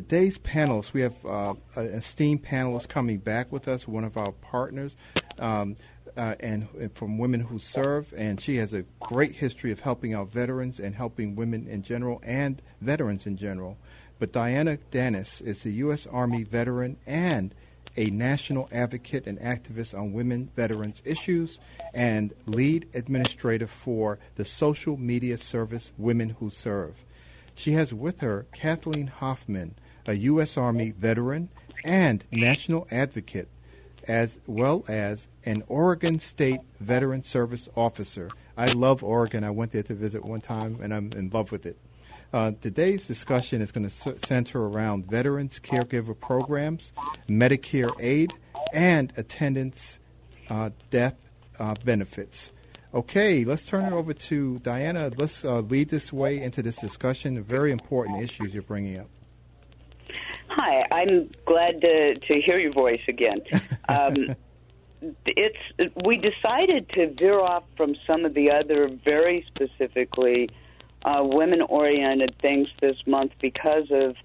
Today's panelists, we have uh, an esteemed panelist coming back with us, one of our partners, um, uh, and, and, from Women Who Serve, and she has a great history of helping out veterans and helping women in general and veterans in general. But Diana Dennis is a U.S. Army veteran and a national advocate and activist on women veterans issues and lead administrator for the social media service Women Who Serve. She has with her Kathleen Hoffman, a U.S. Army veteran and national advocate, as well as an Oregon State Veteran Service officer. I love Oregon. I went there to visit one time, and I'm in love with it. Uh, today's discussion is going to center around veterans caregiver programs, Medicare aid, and attendance uh, death uh, benefits. Okay, let's turn it over to Diana. Let's uh, lead this way into this discussion. Very important issues you're bringing up. Hi, I'm glad to to hear your voice again. Um, it's we decided to veer off from some of the other very specifically uh, women-oriented things this month because of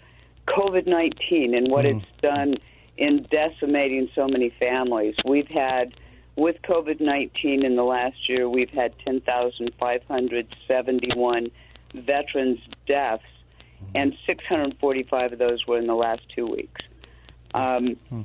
COVID-19 and what mm. it's done in decimating so many families. We've had with COVID 19 in the last year, we've had 10,571 veterans' deaths, and 645 of those were in the last two weeks. Um, hmm.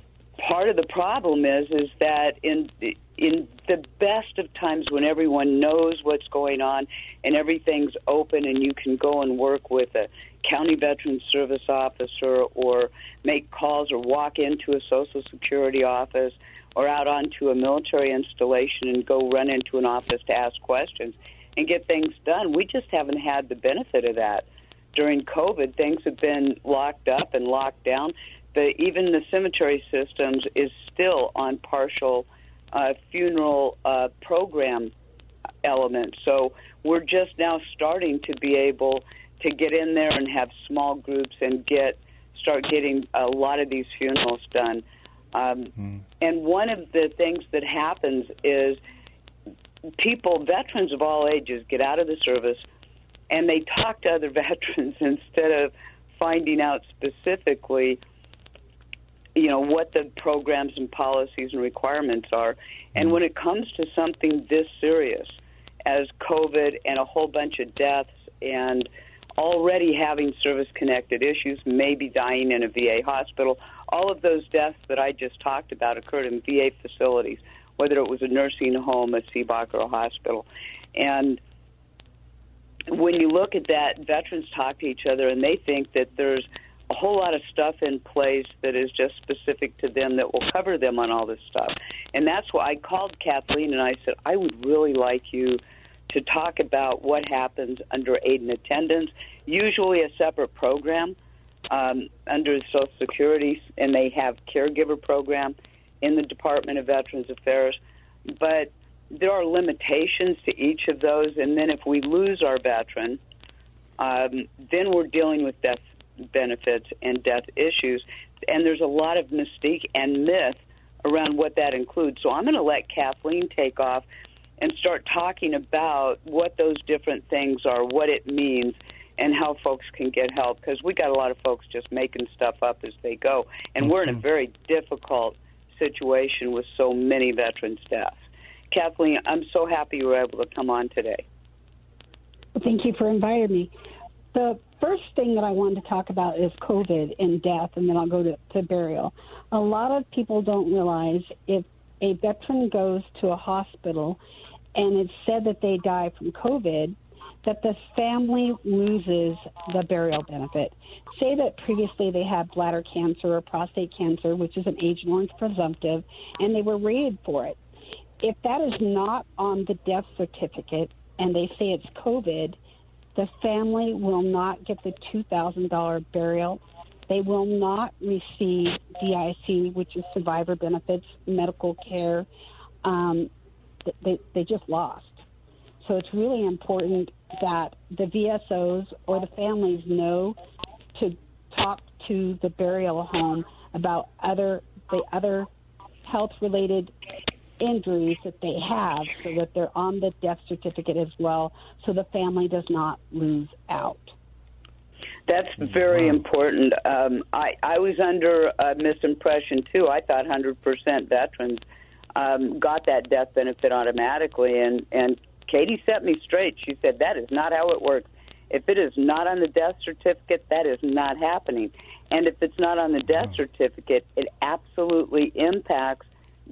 Part of the problem is is that in in the best of times when everyone knows what's going on and everything's open and you can go and work with a county veteran service officer or make calls or walk into a social security office or out onto a military installation and go run into an office to ask questions and get things done. We just haven't had the benefit of that. During COVID, things have been locked up and locked down. The, even the cemetery systems is still on partial uh, funeral uh, program element. So we're just now starting to be able to get in there and have small groups and get start getting a lot of these funerals done. Um, mm. And one of the things that happens is people, veterans of all ages, get out of the service and they talk to other veterans instead of finding out specifically, you know, what the programs and policies and requirements are. And mm. when it comes to something this serious as COVID and a whole bunch of deaths and already having service connected issues, maybe dying in a VA hospital. All of those deaths that I just talked about occurred in VA facilities, whether it was a nursing home, a CBOC, or a hospital. And when you look at that, veterans talk to each other and they think that there's a whole lot of stuff in place that is just specific to them that will cover them on all this stuff. And that's why I called Kathleen and I said, I would really like you to talk about what happens under aid and attendance, usually a separate program um, under Social Security, and they have caregiver program in the Department of Veterans Affairs. But there are limitations to each of those, and then if we lose our veteran, um, then we're dealing with death benefits and death issues. And there's a lot of mystique and myth around what that includes. So I'm going to let Kathleen take off and start talking about what those different things are, what it means, and how folks can get help. Because we got a lot of folks just making stuff up as they go, and mm-hmm. we're in a mm-hmm. very difficult situation with so many veteran staff. Kathleen, I'm so happy you were able to come on today. thank you for inviting me. The first thing that I wanted to talk about is COVID and death, and then I'll go to, to burial. A lot of people don't realize if a veteran goes to a hospital and it's said that they die from COVID, that the family loses the burial benefit. Say that previously they had bladder cancer or prostate cancer, which is an Agent Orange presumptive, and they were rated for it. If that is not on the death certificate and they say it's COVID, the family will not get the $2,000 burial They will not receive DIC, which is survivor benefits, medical care. Um, they, they just lost. So it's really important that the VSOs or the families know to talk to the burial home about other the other health related injuries that they have so that they're on the death certificate as well so the family does not lose out. That's very important. Um, I, I was under a misimpression too. I thought 100% veterans um, got that death benefit automatically, and and Katie set me straight. She said that is not how it works. If it is not on the death certificate, that is not happening. And if it's not on the death certificate, it absolutely impacts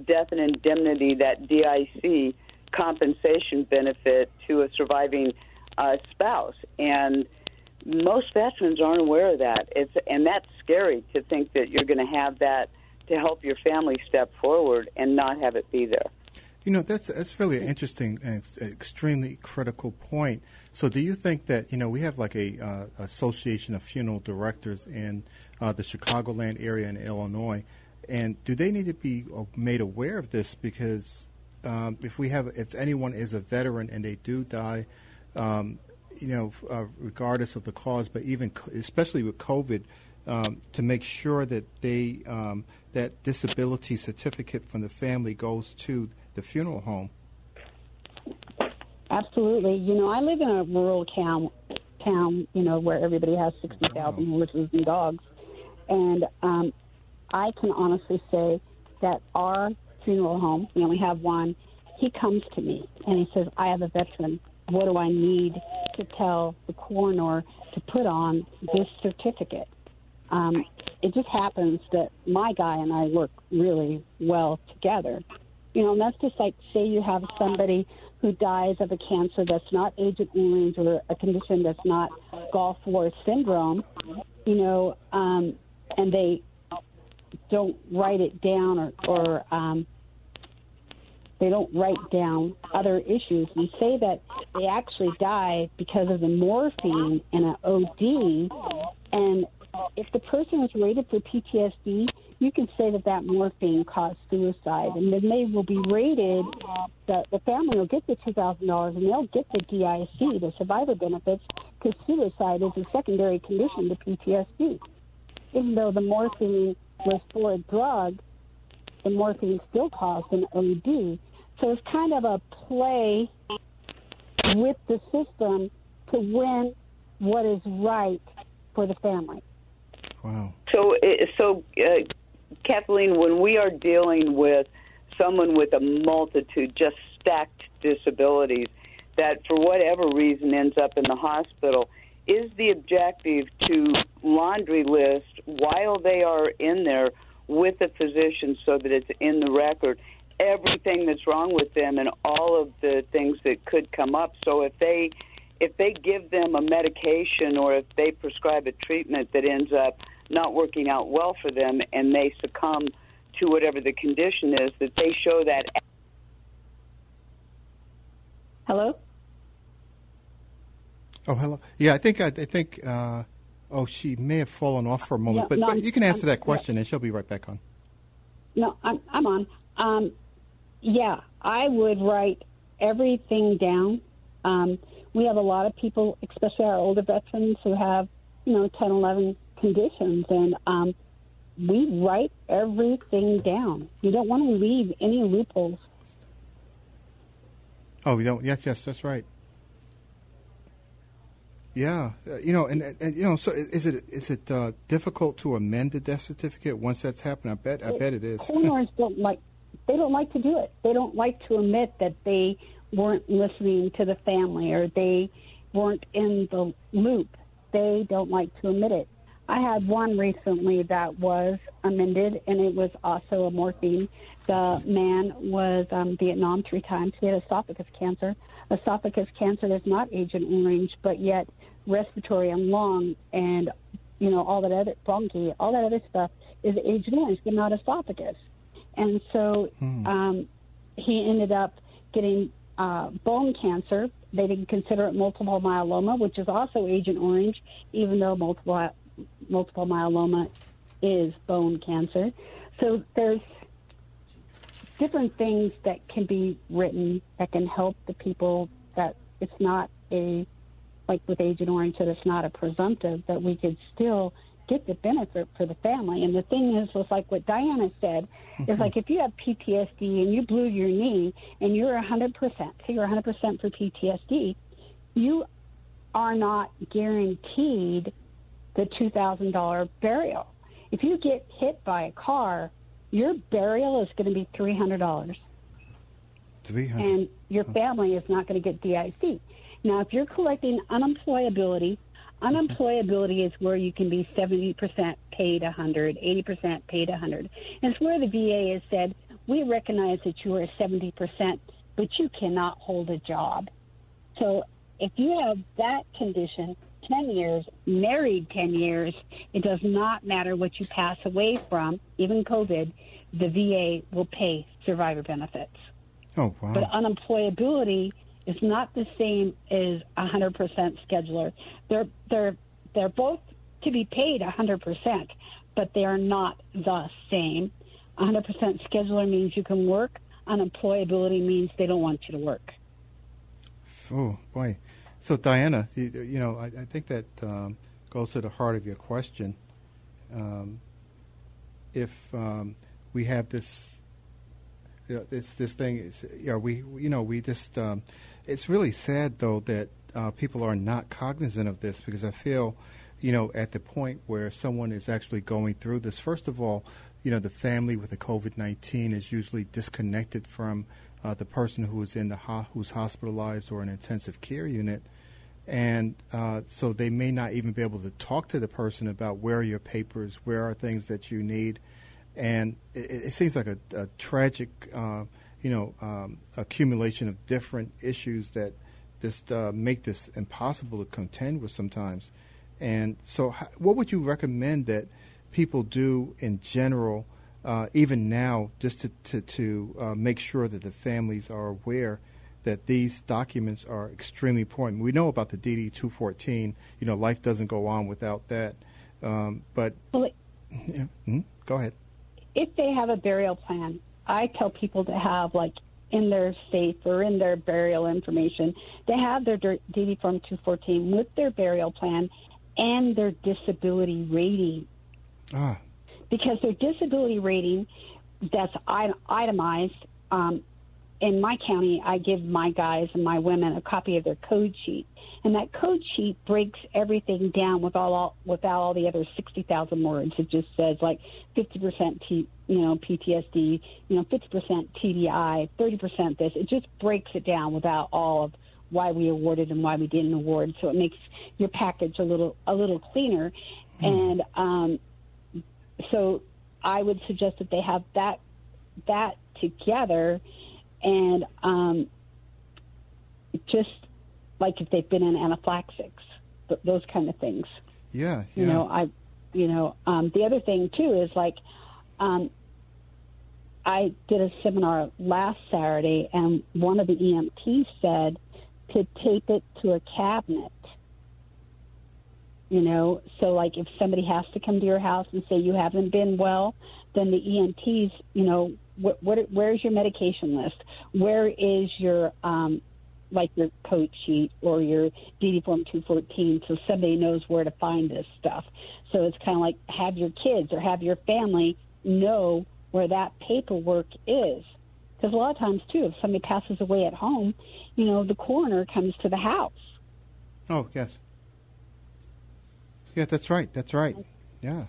death and indemnity, that DIC compensation benefit to a surviving uh, spouse. And most veterans aren't aware of that. It's and that's scary to think that you're going to have that to help your family step forward and not have it be there. You know, that's that's really an interesting and extremely critical point. So, do you think that you know we have like a uh, association of funeral directors in uh, the Chicagoland area in Illinois, and do they need to be uh, made aware of this? Because um, if we have, if anyone is a veteran and they do die, um, you know, uh, regardless of the cause, but even co- especially with COVID, um, to make sure that they um, that disability certificate from the family goes to the funeral home. Absolutely. You know, I live in a rural town, town, you know, where everybody has 60,000 horses and dogs. And um, I can honestly say that our funeral home, we only have one, he comes to me and he says, I have a veteran. What do I need to tell the coroner to put on this certificate? Um, it just happens that my guy and I work really well together. You know, and that's just like say you have somebody who dies of a cancer that's not Agent Orange or a condition that's not Gulf War syndrome, you know, um, and they don't write it down or, or um, they don't write down other issues. We say that they actually die because of the morphine and an OD, and if the person is rated for PTSD, you can say that that morphine caused suicide, and then they will be rated. The, the family will get the two thousand dollars, and they'll get the DIC, the survivor benefits, because suicide is a secondary condition to PTSD. Even though the morphine was for a drug, the morphine still caused an OD. So it's kind of a play with the system to win what is right for the family. Wow. So, so uh, Kathleen, when we are dealing with someone with a multitude, just stacked disabilities, that for whatever reason ends up in the hospital, is the objective to laundry list while they are in there with the physician so that it's in the record everything that's wrong with them and all of the things that could come up so if they if they give them a medication or if they prescribe a treatment that ends up not working out well for them and they succumb to whatever the condition is, that they show that. Hello. Oh, hello. Yeah, I think I, I think. Uh, oh, she may have fallen off for a moment, Yeah, but, no, but you can answer I'm- that question, and she'll be right back on. No, I'm I'm on. Um, yeah, I would write everything down. Um, we have a lot of people, especially our older veterans, who have you know 10, 11 conditions, and um, we write everything down. You don't want to leave any loopholes. Oh, we don't. Yes, yes, that's right. Yeah, uh, you know, and, and you know, so is it is it uh, difficult to amend the death certificate once that's happened? I bet I bet it is. Coroners don't like they don't like to do it. They don't like to admit that they weren't listening to the family or they weren't in the loop. They don't like to admit it. I had one recently that was amended, and it was also a morphine. The man was um, Vietnam three times. He had esophagus cancer. Esophagus cancer is not Agent Orange, but yet respiratory and lung and you know all that other bronchi, all that other stuff is Agent Orange, but not esophagus. And so um, he ended up getting uh, bone cancer. They didn't consider it multiple myeloma, which is also Agent Orange, even though multiple multiple myeloma is bone cancer. So there's different things that can be written that can help the people that it's not a like with Agent Orange that it's not a presumptive that we could still get the benefit for the family. And the thing is, was like what Diana said, mm-hmm. is like if you have PTSD and you blew your knee and you're 100%, say you're 100% for PTSD, you are not guaranteed the $2,000 burial. If you get hit by a car, your burial is going to be $300. 300 And your family is not going to get DIC. Now, if you're collecting unemployability, unemployability is where you can be 70% paid 100, 80% paid 100. And it's where the VA has said, we recognize that you are 70%, but you cannot hold a job. So if you have that condition, 10 years, married 10 years, it does not matter what you pass away from, even COVID, the VA will pay survivor benefits. Oh, wow. But unemployability is not the same as a 100% schedular. They're, they're, they're both to be paid 100%, but they are not the same. 100% schedular means you can work. Unemployability means they don't want you to work. Oh, boy. So, Diana, you, you know, I, I, think that um, goes to the heart of your question. Um, if um, we have this, you know, this this thing, is, you we you know we just, um, it's really sad though that uh, people are not cognizant of this because I feel, you know, at the point where someone is actually going through this. First of all, you know, the family with the COVID nineteen is usually disconnected from uh, the person who is in the ho- who's hospitalized or an intensive care unit, and uh, so they may not even be able to talk to the person about where are your papers, where are things that you need, and it, it seems like a, a tragic, uh, you know, um, accumulation of different issues that just uh, make this impossible to contend with sometimes. And so, what would you recommend that people do in general? uh, even now, just to to, to uh, make sure that the families are aware that these documents are extremely important. We know about the DD two fourteen. You know, life doesn't go on without that. Um, but well, yeah, mm-hmm. go ahead. If they have a burial plan, I tell people to have like in their safe or in their burial information, they have their DD form 214 with their burial plan and their disability rating. Ah because their disability rating that's itemized um, in my county, I give my guys and my women a copy of their code sheet, and that code sheet breaks everything down with all, all without all the other sixty thousand words. It just says like fifty percent, T, you know, PTSD, you know, fifty percent TDI, thirty percent this. It just breaks it down without all of why we awarded and why we didn't award. So it makes your package a little a little cleaner. Hmm. And um, so I would suggest that they have that that together, and um, just like if they've been in anaphylaxis, th- those kind of things. Yeah, yeah. You know, I, you know, um, the other thing too is like, um, I did a seminar last Saturday, and one of the EMTs said to tape it to a cabinet you know so like if somebody has to come to your house and say you haven't been well then the EMTs you know what, what where's your medication list where is your um like your code sheet or your DD form 214 so somebody knows where to find this stuff so it's kind of like have your kids or have your family know where that paperwork is because a lot of times too if somebody passes away at home you know the coroner comes to the house oh yes yeah, that's right. That's right. Yeah.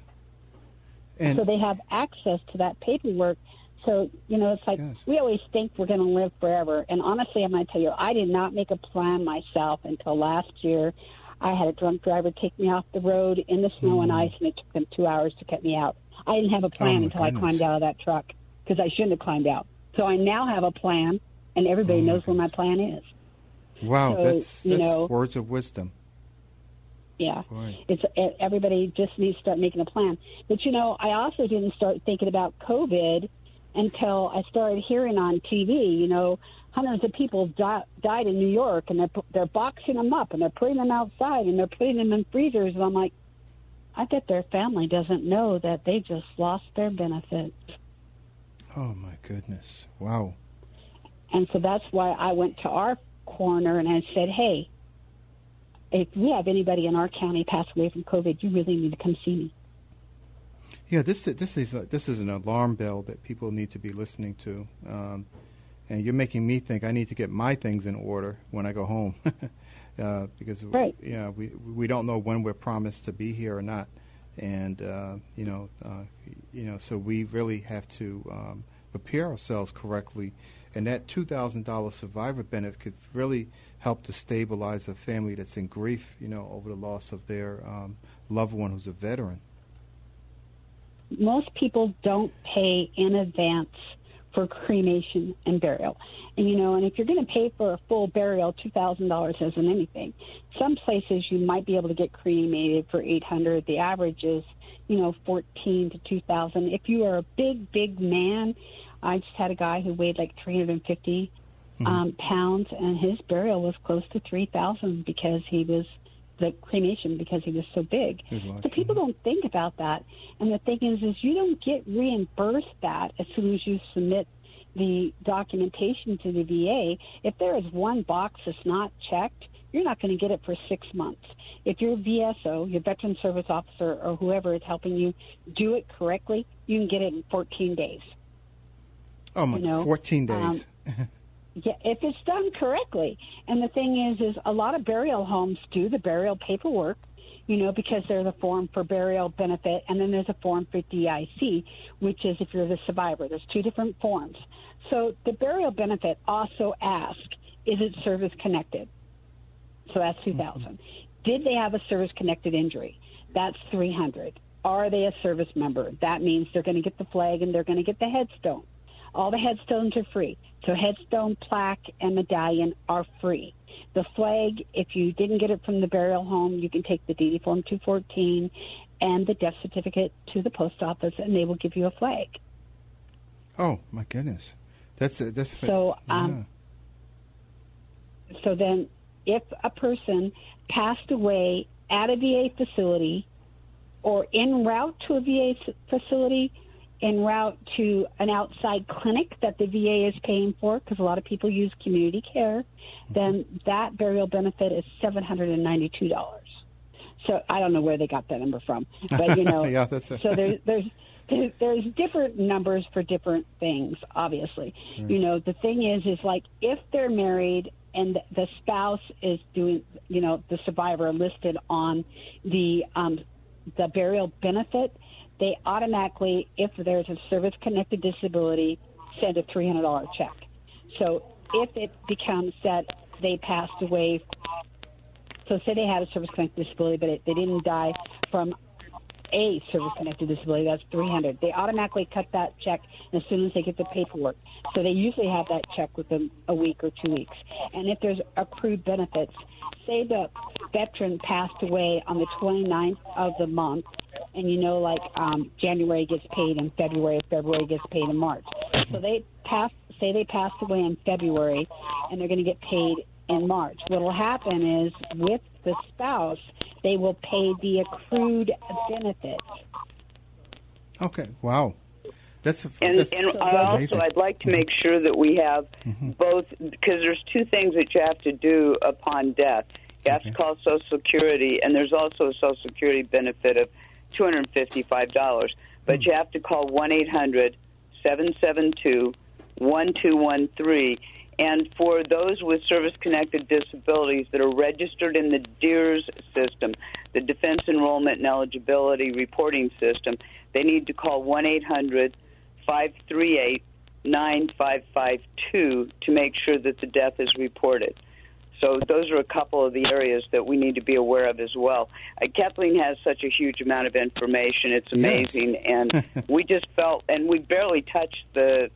And so they have access to that paperwork. So, you know, it's like we always think we're going to live forever. And honestly, I'm going to tell you, I did not make a plan myself until last year. I had a drunk driver take me off the road in the snow mm. and ice, and it took them two hours to get me out. I didn't have a plan oh, until goodness. I climbed out of that truck because I shouldn't have climbed out. So I now have a plan, and everybody oh, knows where my plan is. Wow, so, that's, that's you know, words of wisdom. Yeah, Boy. it's everybody just needs to start making a plan. But you know, I also didn't start thinking about COVID until I started hearing on TV. You know, hundreds of people di- died in New York, and they're they're boxing them up and they're putting them outside and they're putting them in freezers. And I'm like, I bet their family doesn't know that they just lost their benefits. Oh my goodness! Wow. And so that's why I went to our coroner and I said, "Hey, if we have anybody in our county pass away from COVID, you really need to come see me." Yeah, this this is a, this is an alarm bell that people need to be listening to, um, and you're making me think I need to get my things in order when I go home, uh, because right. yeah, we we don't know when we're promised to be here or not, and uh, you know, uh, you know, so we really have to um, prepare ourselves correctly, and that two thousand dollars survivor benefit could really help to stabilize a family that's in grief, you know, over the loss of their um, loved one who's a veteran most people don't pay in advance for cremation and burial. And you know, and if you're going to pay for a full burial, two thousand dollars isn't anything. Some places you might be able to get cremated for eight hundred. The average is, you know, fourteen to two thousand. If you are a big, big man, I just had a guy who weighed like three hundred and fifty mm-hmm. um, pounds, and his burial was close to three thousand because he was the cremation because he was so big. So people don't think about that. And the thing is, is you don't get reimbursed that as soon as you submit the documentation to the VA. If there is one box that's not checked, you're not going to get it for six months. If your VSO, your veteran service officer, or whoever is helping you do it correctly, you can get it in 14 days. Oh my! You know? 14 days. Um, Yeah, if it's done correctly. And the thing is, is a lot of burial homes do the burial paperwork, you know, because there's a form for burial benefit, and then there's a form for DIC, which is if you're the survivor. There's two different forms. So the burial benefit also asks, is it service connected? So that's 2000. Mm-hmm. Did they have a service connected injury? That's 300. Are they a service member? That means they're going to get the flag and they're going to get the headstone. All the headstones are free. So headstone, plaque, and medallion are free. The flag, if you didn't get it from the burial home, you can take the DD Form 214 and the death certificate to the post office, and they will give you a flag. Oh my goodness, that's that's so. Um, So then, if a person passed away at a VA facility or en route to a VA facility, en route to an outside clinic that the VA is paying for, because a lot of people use community care, then that burial benefit is seven hundred and ninety-two dollars. So I don't know where they got that number from, but you know, yeah, that's a... so there's there's there's different numbers for different things. Obviously, mm. you know, the thing is, is like if they're married and the spouse is doing, you know, the survivor listed on the um, the burial benefit they automatically, if there's a service connected disability, send a $300 check. So if it becomes that they passed away, so say they had a service connected disability, but it, they didn't die from a service connected disability, that's 300. They automatically cut that check as soon as they get the paperwork. So they usually have that check within a week or two weeks. And if there's accrued benefits, say the veteran passed away on the 29th of the month, and you know, like um, January gets paid in February, February gets paid in March. So they pass, say they passed away in February, and they're going to get paid in March. What will happen is with the spouse, they will pay the accrued benefits. Okay. Wow. That's, and, that's and also I'd like to make sure that we have mm-hmm. both because there's two things that you have to do upon death. You have okay. to call Social Security, and there's also a Social Security benefit of two hundred and fifty-five dollars. But mm. you have to call one eight hundred seven seven two one two one three. And for those with service connected disabilities that are registered in the DEERS system, the Defense Enrollment and Eligibility Reporting System, they need to call 1 800 538 9552 to make sure that the death is reported. So those are a couple of the areas that we need to be aware of as well. Uh, Kathleen has such a huge amount of information; it's amazing, yes. and we just felt, and we barely touched the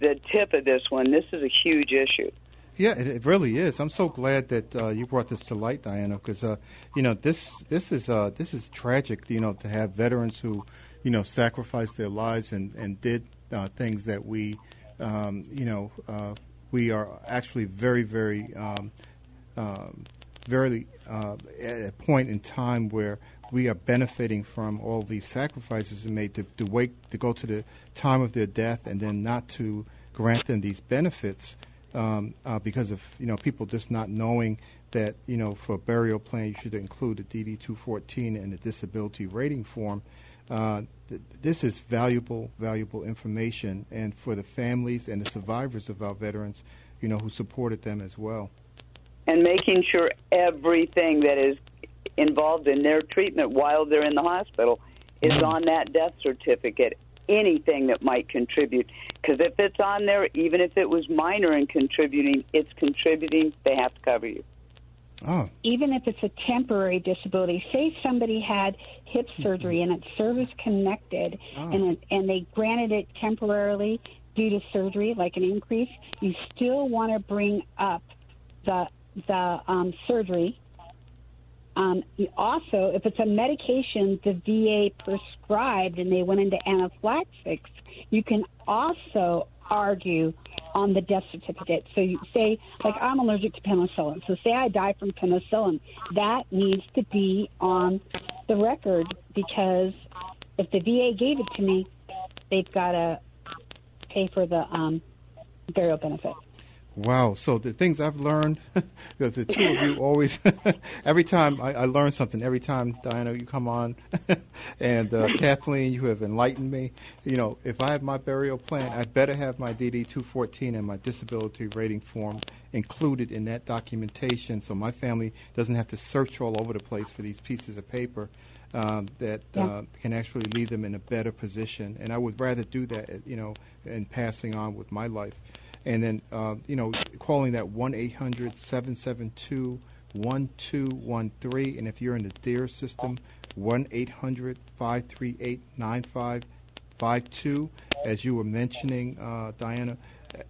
the tip of this one. This is a huge issue. Yeah, it, it really is. I'm so glad that uh, you brought this to light, Diana, because uh, you know this this is uh, this is tragic. You know, to have veterans who you know sacrificed their lives and and did uh, things that we um, you know uh, we are actually very very um, um, very uh, at a point in time where we are benefiting from all these sacrifices made to, to wait to go to the time of their death and then not to grant them these benefits um, uh, because of you know people just not knowing that you know for burial plan you should include the DD 214 and the disability rating form. Uh, th- this is valuable, valuable information, and for the families and the survivors of our veterans, you know, who supported them as well. And making sure everything that is involved in their treatment while they're in the hospital is on that death certificate. Anything that might contribute, because if it's on there, even if it was minor in contributing, it's contributing. They have to cover you. Oh, even if it's a temporary disability, say somebody had hip surgery and it's service connected Oh. and it, and they granted it temporarily due to surgery, like an increase, you still want to bring up the the um, surgery. Um, also, if it's a medication the VA prescribed and they went into anaphylaxis, you can also argue on the death certificate. So you say, like, I'm allergic to penicillin. So say I die from penicillin. That needs to be on the record because if the VA gave it to me, they've got to pay for the um, burial benefit. Wow. So the things I've learned, because the two of you always, every time I, I learn something, every time Diana you come on, and uh, Kathleen, you have enlightened me. You know, if I have my burial plan, I better have my DD 214 and my disability rating form included in that documentation, so my family doesn't have to search all over the place for these pieces of paper. Um, that Yeah. uh, can actually leave them in a better position, and I would rather do that, you know, in passing on with my life and then uh, you know calling that 1-800-772-1213 and if you're in the DEERS system 1-800-538-9552 as you were mentioning uh, Diana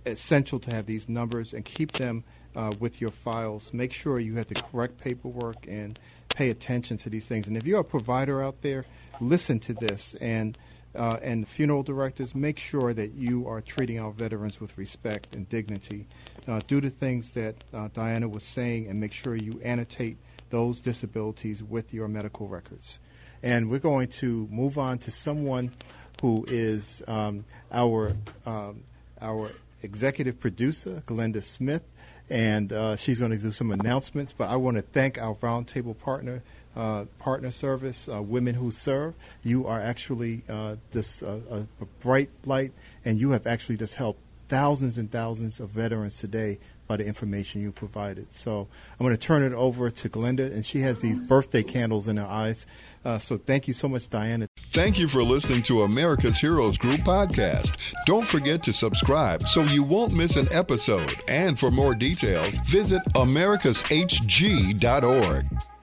essential to have these numbers and keep them uh, with your files. Make sure you have the correct paperwork and pay attention to these things. And if you're a provider out there listen to this. And uh, and funeral directors, make sure that you are treating our veterans with respect and dignity. Uh, do the things that uh, Diana was saying and make sure you annotate those disabilities with your medical records. And we're going to move on to someone who is um, our um, our executive producer, Glenda Smith, and uh, she's going to do some announcements. But I want to thank our roundtable partner, uh, partner service, uh, Women Who Serve. You are actually uh, this uh, a, bright light, and you have actually just helped thousands and thousands of veterans today by the information you provided. So I'm going to turn it over to Glenda, and she has these birthday candles in her eyes. Uh, so thank you so much, Diana. Thank you for listening to America's Heroes Group podcast. Don't forget to subscribe so you won't miss an episode. And for more details, visit americashg.org.